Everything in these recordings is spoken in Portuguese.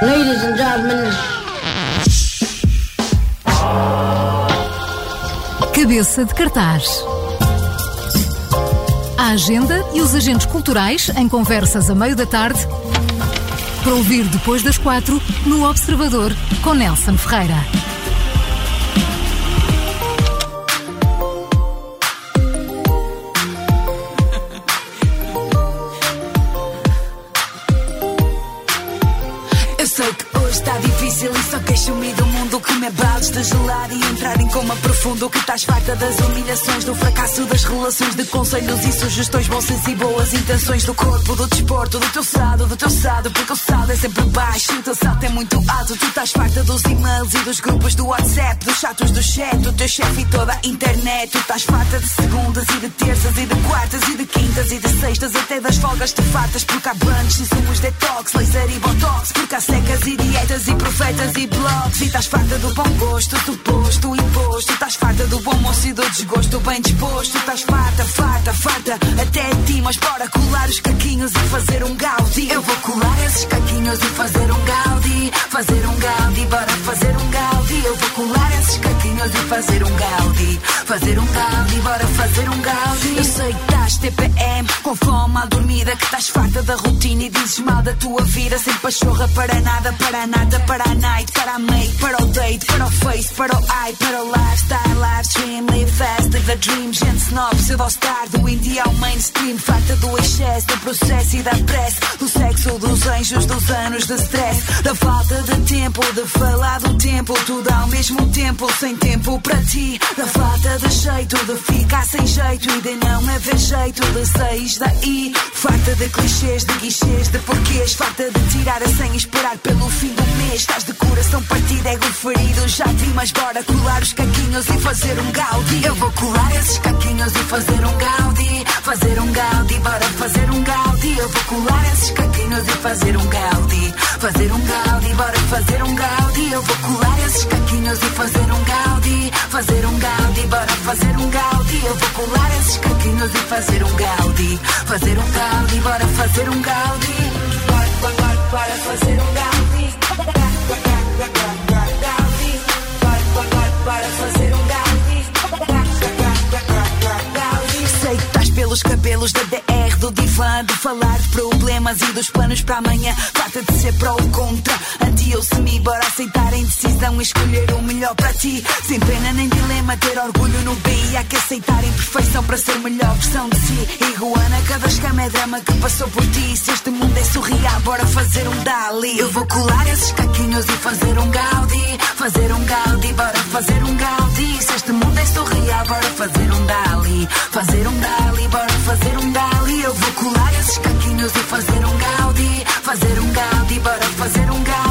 Ladies and gentlemen. Cabeça de cartaz. A agenda e os agentes culturais em conversas a meio da tarde. Para ouvir depois das quatro no Observador com Nelson Ferreira. E só queixo-me que me baldes de gelado e entrar em coma profundo. Que estás farta das humilhações, do fracasso das relações, de conselhos e sugestões, bolsas e boas intenções do corpo, do desporto, do teu sado, do teu sado, porque o sado é sempre baixo o teu salto é muito alto. Tu estás farta dos e-mails e dos grupos do WhatsApp, dos chatos do chat, do teu chefe e toda a internet. Tu estás farta de segundas e de terças e de quartas e de quintas e de sextas, até das folgas te fartas, porque há banhos e sumos detox, laser e botox, porque há secas e dietas e profetas e blogs. E estás farta do bom gosto, suposto, imposto. Estás farta do bom moço e do desgosto, bem disposto. Estás farta, farta, farta, até ti, mas bora colar os caquinhos e fazer um gaudi. Eu vou colar esses caquinhos e fazer um gaudi. Fazer um gaudi, bora fazer um gaudi. Eu vou colar esses caquinhos e fazer um gaudi. Fazer um gaudi, bora fazer um gaudi. Eu sei que estás TPM, com fome mal dormida, que estás farta da rotina e dizes mal da tua vida. Sem pachorra para nada, para nada, para a night, para a make, para o date, para o face, para o eye, para o lifestyle, live stream, live fast, live the dream. Gente snob, pseudo-star, do indie ao mainstream, farta do excesso, do processo e da pressa, do sexo, dos anjos, dos anos de stress, da falta de tempo, de falar do tempo, tudo ao mesmo tempo, sem tempo para ti, da falta de jeito, de ficar sem jeito e de não haver jeito, de seis daí, farta de clichês, de guichês, de porquês, farta de tirar a senha e esperar pelo fim do mês, estás de coração partido, ego ferido, já vi, mas bora colar os caquinhos e fazer um gaudi. Eu vou colar esses caquinhos e fazer um gaudi, fazer um gaudi, bora fazer um gaudi. Eu vou colar esses caquinhos e fazer um gaudi, fazer um gaudi, bora fazer um gaudi. Eu vou colar esses caquinhos e fazer um gaudi, fazer um gaudi, bora fazer um gaudi. Eu vou colar esses caquinhos e fazer um gaudi, fazer um gaudi, bora fazer um gaudi. Bora, bora, bora, bora fazer um gaudi. Gaudi, bora, bora, bora, bora fazer um gaudi. Sei que estás pelos cabelos da DR do divã De falar de problemas e dos planos para amanhã. Farta de ser pró ou contra. Anti ou semi, bora aceitar a indecisão E escolher o melhor para ti. Sem pena nem dilema, ter orgulho no B E há que aceitar a imperfeição para ser melhor versão de si. Iguana, cada escama é drama que passou por ti. Se este mundo é surreal, bora fazer um Dali. Eu vou colar esses caquinhos e fazer um Gaudi. Fazer um Gaudi, bora fazer um Gaudi. Se este mundo é surreal, bora fazer um Dali. Fazer um Dali, bora fazer um Dali Eu vou colar esses caquinhos e fazer um Gaudi Fazer um Gaudi, bora fazer um Gaudi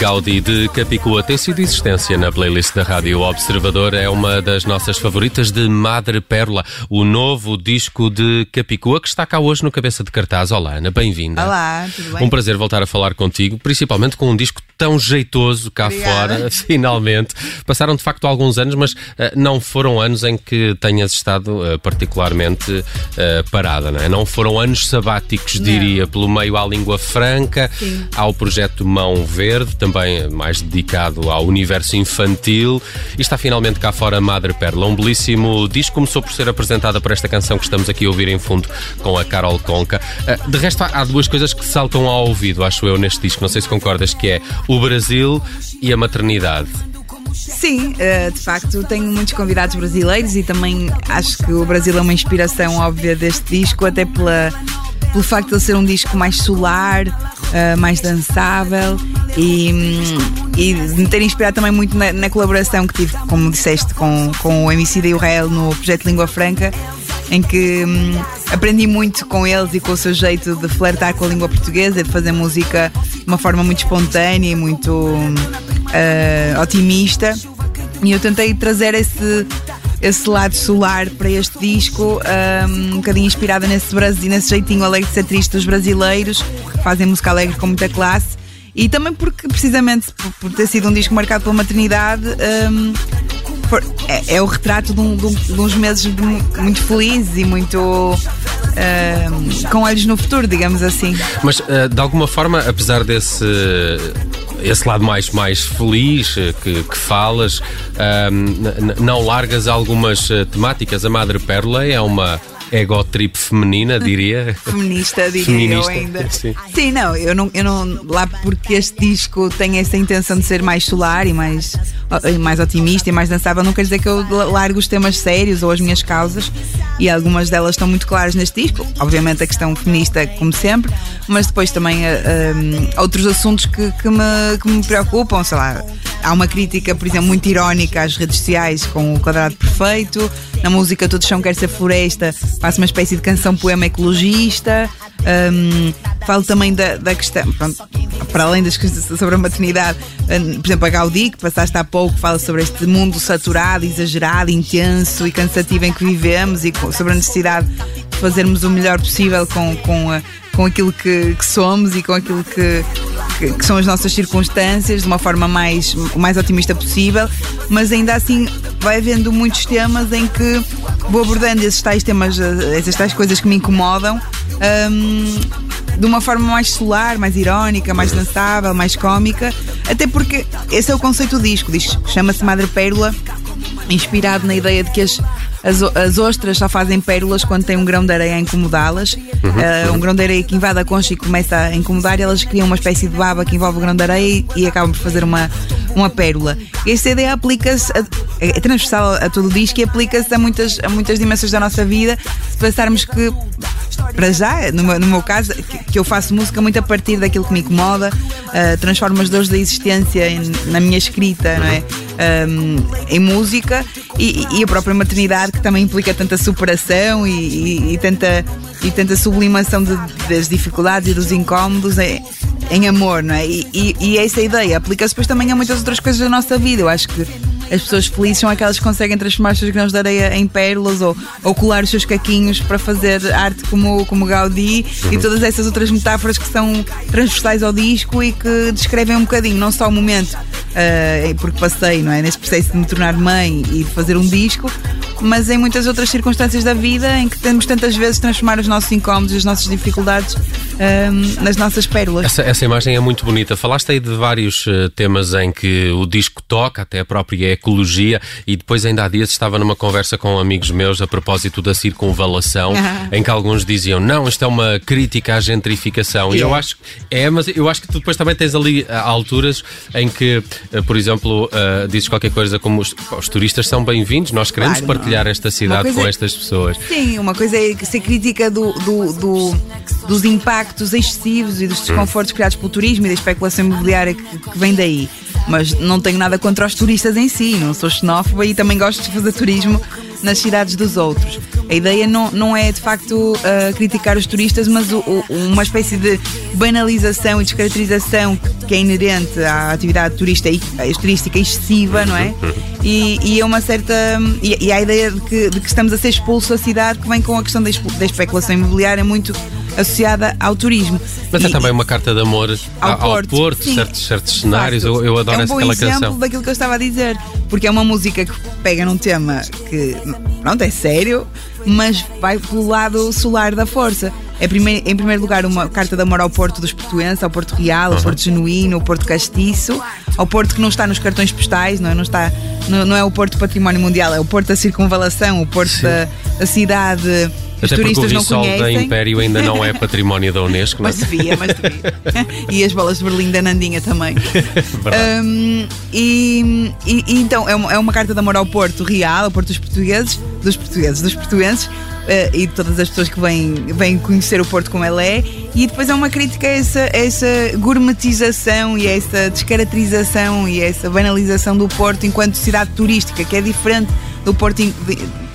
Gaudi de Capicua tem sido existência na playlist da Rádio Observador. É uma das nossas favoritas de Madre Pérola, o novo disco de Capicua que está cá hoje no Cabeça de Cartaz. Olá, Ana, bem-vinda. Olá, tudo bem? Um prazer voltar a falar contigo, principalmente com um disco tão jeitoso cá Obrigada. fora, finalmente. Passaram de facto alguns anos, mas eh, não foram anos em que tenhas estado eh, particularmente eh, parada, não é? Não foram anos sabáticos, diria, pelo meio à língua franca, Sim. ao projeto Mão Verde, também mais dedicado ao universo infantil. E está finalmente cá fora Madre Perla, um belíssimo disco. Começou por ser apresentada por esta canção que estamos aqui a ouvir em fundo com a Carol Conca. Eh, De resto, há há duas coisas que saltam ao ouvido, acho eu, neste disco. Não sei se concordas, que é o Brasil e a maternidade. Sim, eh, de facto, tenho muitos convidados brasileiros e também acho que o Brasil é uma inspiração óbvia deste disco, até pela, pelo facto de ele ser um disco mais solar, eh, mais dançável e, e me ter inspirado também muito na, na colaboração que tive, como disseste, com, com o MC e o Rael no projeto Língua Franca. Em que hum, aprendi muito com eles e com o seu jeito de flertar com a língua portuguesa, de fazer música de uma forma muito espontânea e muito eh, otimista. E eu tentei trazer esse, esse lado solar para este disco, um, um bocadinho inspirada nesse, nesse jeitinho alegre de ser triste dos brasileiros, que fazem música alegre com muita classe. E também porque, precisamente por, por ter sido um disco marcado pela maternidade, um, for- é, é o retrato de, um- de um- de uns meses de mu- muito felizes e muito uh, com olhos no futuro, digamos assim. Mas uh, de alguma forma, apesar desse esse lado mais, mais feliz que, que falas, não largas algumas temáticas. A Madre Pérola é uma ego trip feminina, diria. Feminista, diria Feminista. eu ainda. Sim. Sim, não, eu não, eu não. Lá porque este disco tem essa intenção de ser mais solar e mais, mais otimista e mais dançável, não quer dizer que eu largo os temas sérios ou as minhas causas e algumas delas estão muito claras neste disco. Obviamente a questão feminista, como sempre, mas depois também uh, eh, um, eh, outros assuntos que, que, me, que me preocupam, sei lá. Há uma crítica, por exemplo, muito irónica às redes sociais com o quadrado perfeito. Na música Todo Chão Quer Ser Floresta, faço uma espécie de canção-poema ecologista. Um, falo também da, da questão, pronto, para além das questões sobre a maternidade, um, por exemplo, a Gaudí, que passaste há pouco, fala sobre este mundo saturado, exagerado, intenso e cansativo em que vivemos e sobre a necessidade de fazermos o melhor possível com, com, a, com aquilo que, que somos e com aquilo que, que, que, são as nossas circunstâncias de uma forma mais, mais otimista possível, mas ainda assim vai havendo muitos temas em que vou abordando esses tais temas, essas tais coisas que me incomodam. Um, de uma forma mais solar, mais irónica, mais dançável, mais cómica, até porque esse é o conceito do disco. Chama-se Madre Pérola, inspirado na ideia de que as as, as ostras só fazem pérolas quando tem um grão de areia a incomodá-las. Uhum. Uh, um grão de areia que invade a concha e começa a incomodar, elas criam uma espécie de baba que envolve o grão de areia e, e acabam por fazer uma, uma pérola. Esta ideia aplica-se, é transversal a todo o disco e aplica-se a muitas, a muitas dimensões da nossa vida. Se pensarmos que para já, no meu, no meu caso, que, que, eu faço música muito a partir daquilo que me incomoda, uh, transformo as dores da existência em, na minha escrita, não é? Um, em música e, e, a própria maternidade que também implica tanta superação e, e, e tanta, e tanta sublimação de, das dificuldades e dos incómodos em, em amor, não é? E, e, essa ideia aplica-se depois também a muitas outras coisas da nossa vida. Eu acho que as pessoas felizes são aquelas que conseguem transformar os seus grãos de areia em pérolas ou, ou colar os seus caquinhos para fazer arte como, como Gaudí uhum. e todas essas outras metáforas que são transversais ao disco e que descrevem um bocadinho, não só o momento, uh, porque passei não é, nesse processo de me tornar mãe e de fazer um disco, mas em muitas outras circunstâncias da vida em que temos tantas vezes transformar os nossos incómodos as nossas dificuldades um, nas nossas pérolas. Essa, essa, imagem é muito bonita. Falaste aí de vários uh, temas em que o disco toca, até a própria ecologia, e depois ainda há dias estava numa conversa com amigos meus a propósito da circunvalação, em que alguns diziam, não, isto é uma crítica à gentrificação. E eu acho que é, mas eu acho que tu depois também tens ali alturas em que, por exemplo, uh, dizes qualquer coisa como os, os turistas são bem-vindos, nós queremos claro, partilhar não. esta cidade com é, estas pessoas. Sim, uma coisa é ser crítica do, do, do dos impactos excessivos e dos desconfortos criados pelo turismo e da especulação imobiliária que, que vem daí. Mas não tenho nada contra os turistas em si, não sou xenófoba e também gosto de fazer turismo nas cidades dos outros. A ideia não, não é de facto uh, criticar os turistas, mas o, o, uma espécie de banalização e descaracterização que é inerente à atividade turista, turística excessiva, não é? E, e é uma certa. E, e a ideia de que, de que, estamos a ser expulsos da cidade que vem com a questão da, da especulação imobiliária muito associada ao turismo. Mas é e, é também uma carta de amor ao, ao Porto, Porto certos, certos cenários. Eu, eu adoro é um essa, aquela canção. É um exemplo daquilo que eu estava a dizer, porque é uma música que pega num tema que, pronto, é sério, mas vai pelo lado solar da força. É primeiro, em primeiro lugar uma carta de amor ao Porto dos Portuenses, ao Porto Real, ao uhum. Porto Genuíno, ao Porto Castiço, ao Porto que não está nos cartões postais, não é, não está, não, não é o Porto Património Mundial, é o Porto da Circunvalação, o Porto da, da cidade Até porque o Rissol da Império ainda não é património da Unesco. mas devia, mas devia. e as bolas de Berlim da Nandinha também. um, e, e, e, então é uma, é uma carta de amor ao Porto Real, ao Porto dos Portugueses, dos portugueses, dos portuenses. Uh, e de todas as pessoas que vêm, vêm conhecer o Porto como ele é, e depois é uma crítica a essa, a essa gourmetização e a essa descaracterização e a essa banalização do Porto enquanto cidade turística, que é diferente do Porto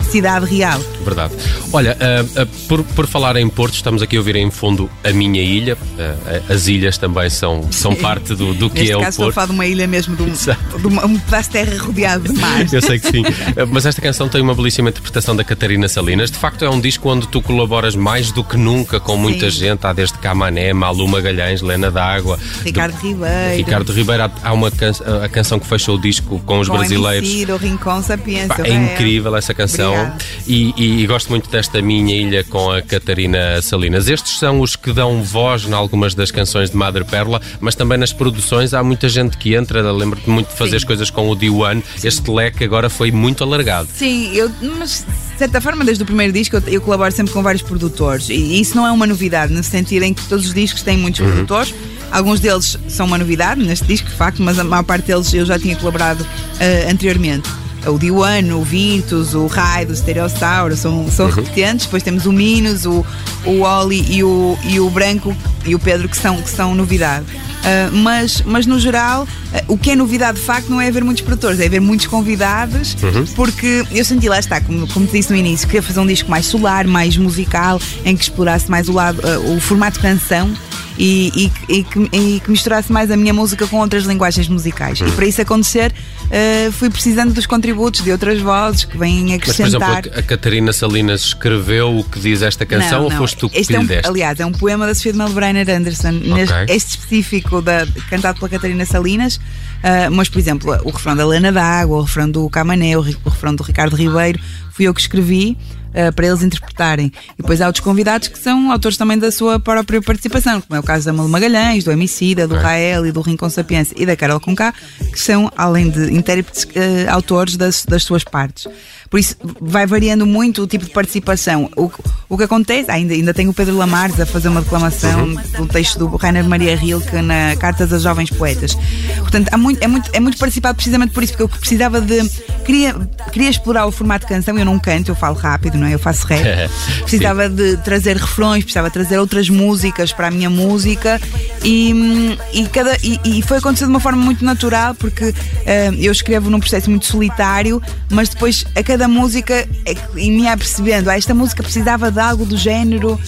cidade real. Verdade. Olha, uh, uh, por, por falar em Porto, estamos aqui a ouvir em fundo a minha ilha. Uh, as ilhas também são, são parte do, do que Neste é o Porto. Estou a falar de uma ilha mesmo, de um, de uma, um pedaço de terra rodeado de mar. Eu sei que sim. Mas esta canção tem uma belíssima interpretação da Catarina Salinas. De facto, é um disco onde tu colaboras mais do que nunca com muita sim. gente. Há desde Camané, Malu Magalhães, Lena D'Água, Ricardo do, Ribeiro. Ricardo Ribeiro. Há uma can a canção que fechou o disco com os com brasileiros. Do Rincon Sapiência. é incrível essa canção. Obrigada. E, e- e gosto muito desta Minha Ilha com a Catarina Salinas. Estes são os que dão voz em algumas das canções de Madre Pérola, mas também nas produções há muita gente que entra. Lembro-te muito de fazer Sim. as coisas com o D1. Este leque agora foi muito alargado. Sim, eu, mas de certa forma, desde o primeiro disco, eu, eu colaboro sempre com vários produtores. E isso não é uma novidade, no sentido em que todos os discos têm muitos produtores. Alguns deles são uma novidade neste disco, de facto, mas a maior parte deles eu já tinha colaborado eh, anteriormente. O D1, o Virtus, o Raid, o Stereossauro são, são repetentes. Depois temos o Minos, o, o Oli e o, e o Branco e o Pedro, que são, que são novidade. Uh, mas, mas no geral, uh, o que é novidade de facto não é haver muitos produtores, é haver muitos convidados, porque eu senti lá está, como, como te disse no início, queria fazer um disco mais solar, mais musical, em que explorasse mais o lado, uh, o formato canção. E, e- e que, e que misturasse mais a minha música com outras linguagens musicais. E para isso acontecer, uh, fui precisando dos contributos de outras vozes que vêm Mas, por exemplo, acrescentar. a a Catarina Salinas escreveu o que diz esta canção ou foste tu que este é um, deste? Aliás, é um poema da Sofia de Melbrenner Anderson. Neste- Este específico, da, cantado pela Catarina Salinas. ah, mas, por exemplo, o refrão da Lena D'Água, o refrão do Camané, o, o refrão do Ricardo Ribeiro, fui eu que escrevi. Ah, para eles interpretarem. E depois há outros convidados que são autores também da sua própria participação, como é o caso da Malu Magalhães, do Emicida, do Ok. Rael e do Rincon Sapiência e da Carol Conká, que são, além de intérpretes, ah, autores das, das suas partes. Por isso, vai variando muito o tipo de participação. O, o que acontece, ainda, ainda tem o Pedro Lamares a fazer uma declamação do texto do Rainer Maria Rilke na Cartas a Jovens Poetas. Portanto, há muito, é, muito, é muito participado precisamente por isso, porque eu precisava de. Queria, queria explorar o formato de canção, eu não canto, eu falo rápido, não é? Eu faço rap. precisava de trazer refrões, precisava trazer outras músicas para a minha música e, e, cada, e, e foi acontecer de uma forma muito natural, porque eh, eu escrevo num processo muito solitário, mas depois a cada música é e me ia percebendo, ah, esta música precisava de algo do género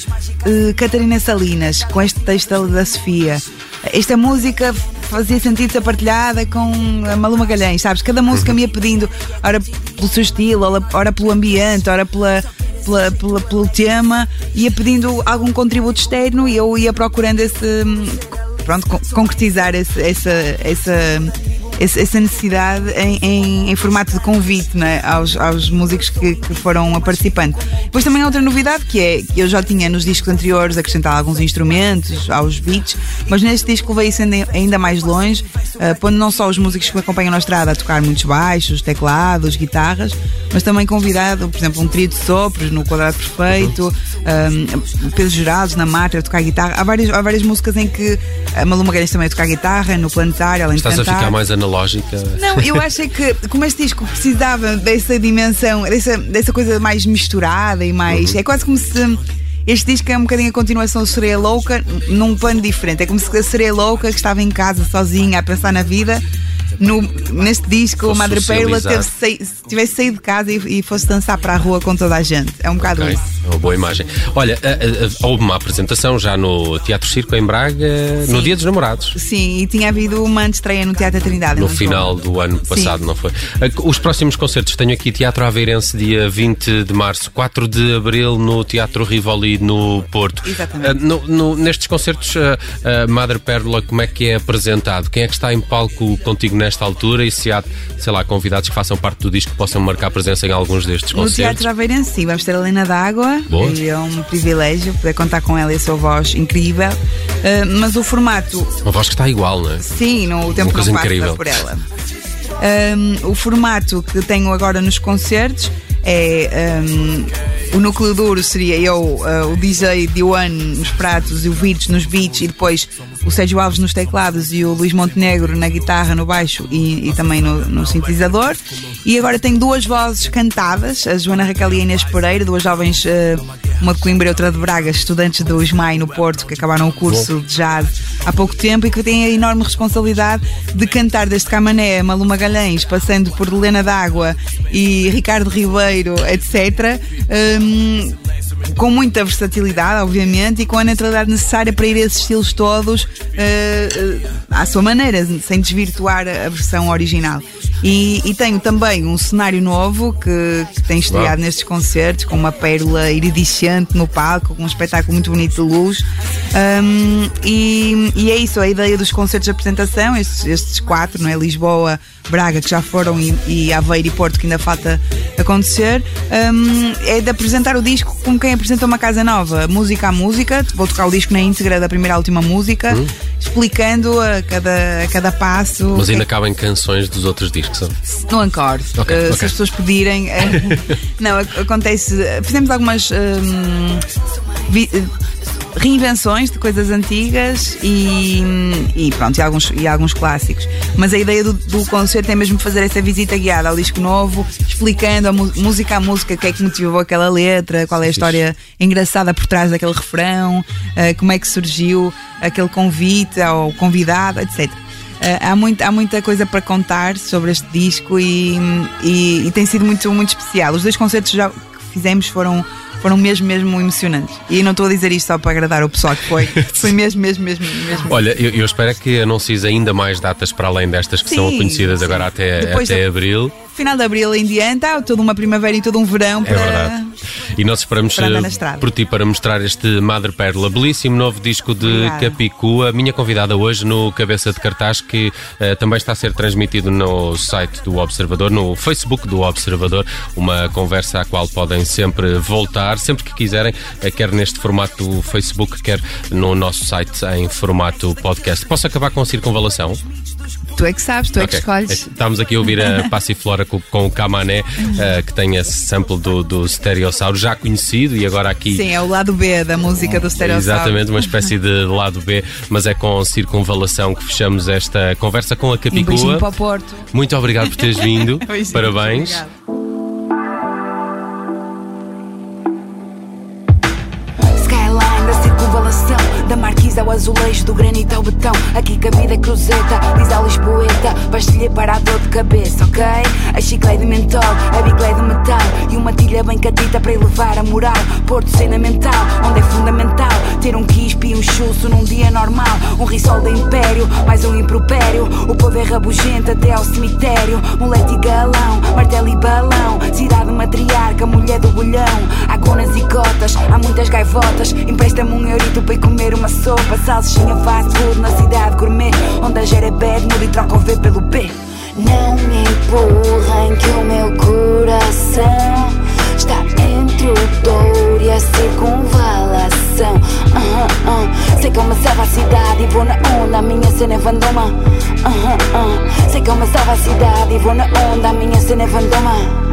eh, Catarina Salinas, com este texto da- Sofia. Esta música fazia sentido ser partilhada com a Malu Magalhães, sabes? Cada música me ia pedindo, ora pelo seu estilo, ora, ora pelo ambiente, ora pela, pela- pela- pelo tema, ia pedindo algum contributo externo e eu ia procurando esse. hum, Pronto, con- concretizar esse- essa, essa, essa necessidade em, em- em formato de convite né, aos, aos músicos que, que foram participando. Depois também há outra novidade que é que eu já tinha nos discos anteriores acrescentado alguns instrumentos aos beats, mas neste disco levei isso ainda- mais longe, ah, pondo não só os músicos que me acompanham na estrada a tocar muitos baixos, teclados, guitarras, mas também convidado, por exemplo, um trio de sopros no Quadrado Perfeito, um, Pedro Jurados na Matra a tocar guitarra. Há várias, há várias músicas em que a Malu Magalhães também a tocar guitarra, no Planetário, além Estás de a cantar. ficar mais analógica? Não, eu acho é que como este disco precisava dessa dimensão, dessa, dessa coisa mais misturada e mais. É quase como se. Este disco é um bocadinho a continuação do Sereia Louca num plano diferente. É como se a Sereia Louca que estava em casa sozinha a pensar na vida. No, neste disco, a Madre Pérola tivesse saído de casa e, e fosse dançar para a rua com toda a gente. É um bocado Ok, isso. Uma boa imagem. Olha, a- a- a- houve uma apresentação já no Teatro Circo em Braga, no Dia dos Namorados. Sim, e tinha havido uma estreia no Teatro Trindade. No final do ano passado, não foi? Os próximos concertos, tenho aqui Teatro Aveirense, dia 20 de março, 4 de abril no Teatro Rivoli, no Porto. Exatamente. Ah, no- no- nestes concertos, a, a Madre Pérola, como é que é apresentado? Quem é que está em palco contigo nesta altura? E se há, sei lá, convidados que façam parte do disco que possam marcar presença em alguns destes No concertos? Teatro Aveirense, sim, vamos ter a Helena D'Água. Boa. E é um privilégio poder contar com ela e a sua voz incrível. Uh, mas o formato, Uma voz que está igual, não é? sim, no, o tempo coisa não passa incrível. por ela. Um, o formato que tenho agora nos concertos é um, o núcleo duro seria eu, uh, o DJ D1 nos pratos e o Virtus nos beats e depois o Sérgio Alves nos teclados e o Luís Montenegro na guitarra, no baixo e, e também no, no sintetizador. E agora tenho duas vozes cantadas, a Joana Raquel e a Inês Pereira, duas jovens, uh, uma de Coimbra e outra de Braga, estudantes do ISMAI no Porto, que acabaram o curso de jazz há pouco tempo e que têm a enorme responsabilidade de cantar desde Camané, Malu Magalhães, passando por Helena D'Água e Ricardo Ribeiro, etc. hum, com muita versatilidade, obviamente, e com a neutralidade necessária para ir a esses estilos todos uh, uh, à sua maneira, sem desvirtuar a versão original. E, e tenho também um cenário novo que, que tem estreado nestes concertos, com uma pérola iridescente no palco, com um espetáculo muito bonito de luz. Um, e, e, é isso, a ideia dos concertos de apresentação, estes, estes quatro, não é? Lisboa, Braga, que já foram, e, e Aveiro e Porto, que ainda falta acontecer, um, é de apresentar o disco como quem apresenta uma casa nova, música a música. Vou tocar o disco na íntegra da primeira à última música, hum. Explicando a cada, a cada passo. Mas ainda cabem canções dos outros discos? No encore. Okay, uh, okay. Se as pessoas pedirem. Uh, não, acontece. Fizemos algumas. Um, vi, reinvenções de coisas antigas e, e pronto, e alguns, e alguns clássicos. Mas a ideia do, do concerto é mesmo fazer essa visita guiada ao disco novo, explicando a música a música, o que é que motivou aquela letra, qual é a história engraçada por trás daquele refrão, uh, como é que surgiu aquele convite ao convidado, etc. Uh, há, muito, há muita coisa para contar sobre este disco e, e, e tem sido muito, muito especial. Os dois concertos já que fizemos foram foram mesmo, mesmo emocionantes. E não estou a dizer isto só para agradar o pessoal que foi. Foi mesmo, mesmo, mesmo, mesmo. Olha, eu, eu espero que anuncies ainda mais datas para além destas que sim, são conhecidas sim. agora até, até abril final de abril em diante, há toda uma primavera e todo um verão é para. É verdade. E nós esperamos eh, por ti para mostrar este Madre Pérola, belíssimo novo disco de Obrigada. Capicua. Minha convidada hoje no Cabeça de Cartaz, que uh, também está a ser transmitido no site do Observador, no Facebook do Observador, uma conversa à qual podem sempre voltar, sempre que quiserem, uh, quer neste formato do Facebook, quer no nosso site em formato podcast. Posso acabar com a circunvalação? Tu é que sabes, tu okay. é que escolhes. Estamos aqui a ouvir a Passiflora com, o Camané, uh, que tem esse sample do, do Stereossauro, já conhecido, e agora aqui. Sim, é o lado B da música do Stereossauro. Exatamente, uma espécie de lado B, mas é com circunvalação que fechamos esta conversa com a Capicua. Um para o Porto. Muito obrigado por teres vindo. Parabéns. Marquisa ao azulejo, do granito ao betão. Aqui que a vida é cruzeta, diz a Lisboeta. Pastilha para a dor de cabeça, ok? A chiclete de mentol, a biclé de metal. E uma tilha bem catita para elevar a moral. Porto cena mental, onde é fundamental Ter um quispe e um chusso num dia normal. Um risol de império, mais um impropério. O povo é rabugento até ao cemitério. Moleque e galão, martelo e balão. Cidade matriarca, mulher do bolhão Cotas, há muitas gaivotas Empresta-me um eurito para ir comer uma sopa, salsichinha fast food na cidade gourmet, onde a gera é bad, muda e troca o V pelo B. Não me empurrem que o meu coração está entre o Douro e a circunvalação. Uh -huh, uh. Sei que é uma salva a cidade e vou na onda, a minha cena é vandoma. Uh -huh, Sei que é uma salva a cidade e vou na onda, a minha cena é vandoma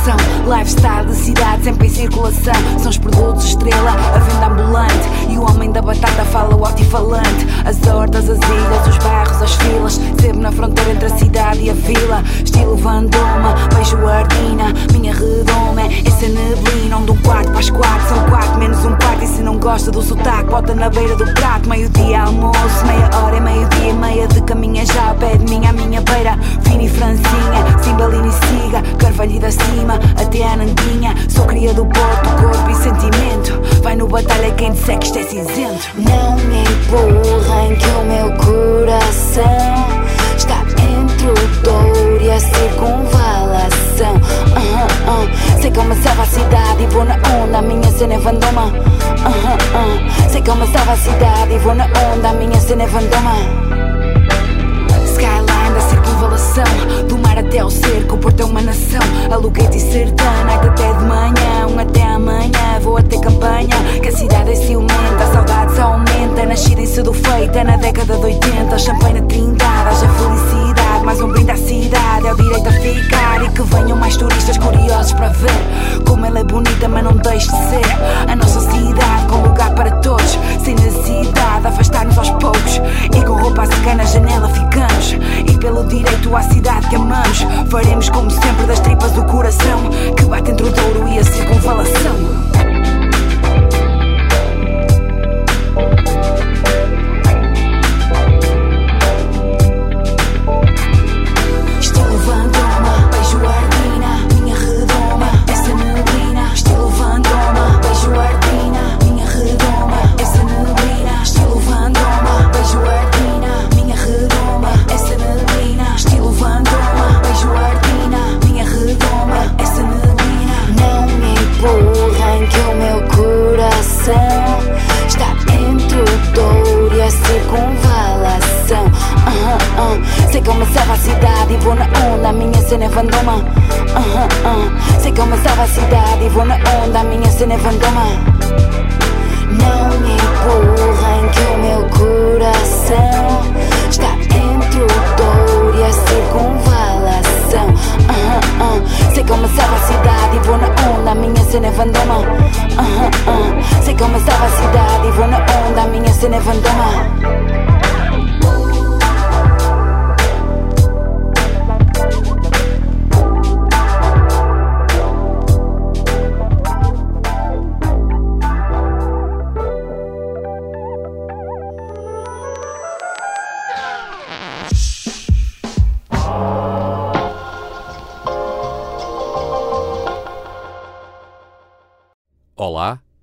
circunvalação. Lifestyle de cidade sempre em circulação. São os produtos estrela, a venda ambulante. E o homem da batata fala o altifalante. As hortas, as ilhas, os bairros, as filas. Sempre na fronteira entre a cidade e a vila. Estilo Vandoma, beijo ardina. Minha redoma é essa neblina. Onde um quarto para as quatro são quatro menos um quarto. E se não gosta do sotaque, bota na beira do prato. Meio-dia almoço, meia hora é meio-dia e meia de caminha já. Pede minha a minha beira. Fini Francinha, Cimbalina e Siga, Carvalho da cima até a Nandinha. Sou cria do Porto, corpo e sentimento. Vai no batalha quem disser que isto é cinzento. Não me empurrem que o meu coração está entre o Douro e a circunvalação. Uh -huh, uh. Sei que é a cidade e vou na onda, minha cena é vandoma. Uh -huh, Sei que é uma salva a cidade e vou na onda, minha cena é vandoma do mar até ao cerco, o Porto é uma nação. Aluguete e sertana, até de manhã, um até amanhã. Vou até campanha, que a cidade é ciumenta, a saudade só aumenta. Nascida e cedo feita na década de 80, champanhe na trindade, haja felicidade. Mais um brinde à cidade, é o direito a ficar. E que venham mais turistas curiosos para ver como ela é bonita, mas não deixe de ser. A nossa cidade com lugar para todos, sem necessidade de afastar-nos aos poucos. E com roupa a secar na janela ficamos. E Faremos como sempre das tripas do coração Não me empurrem que o meu coração está entre o touro e a circunvalação. Uh -huh, uh. Sei que eu me salvo a cidade e vou na onda, minha cena é. Uh -huh, uh. Sei me salvo a cidade e vou na onda, minha cena é vandoma.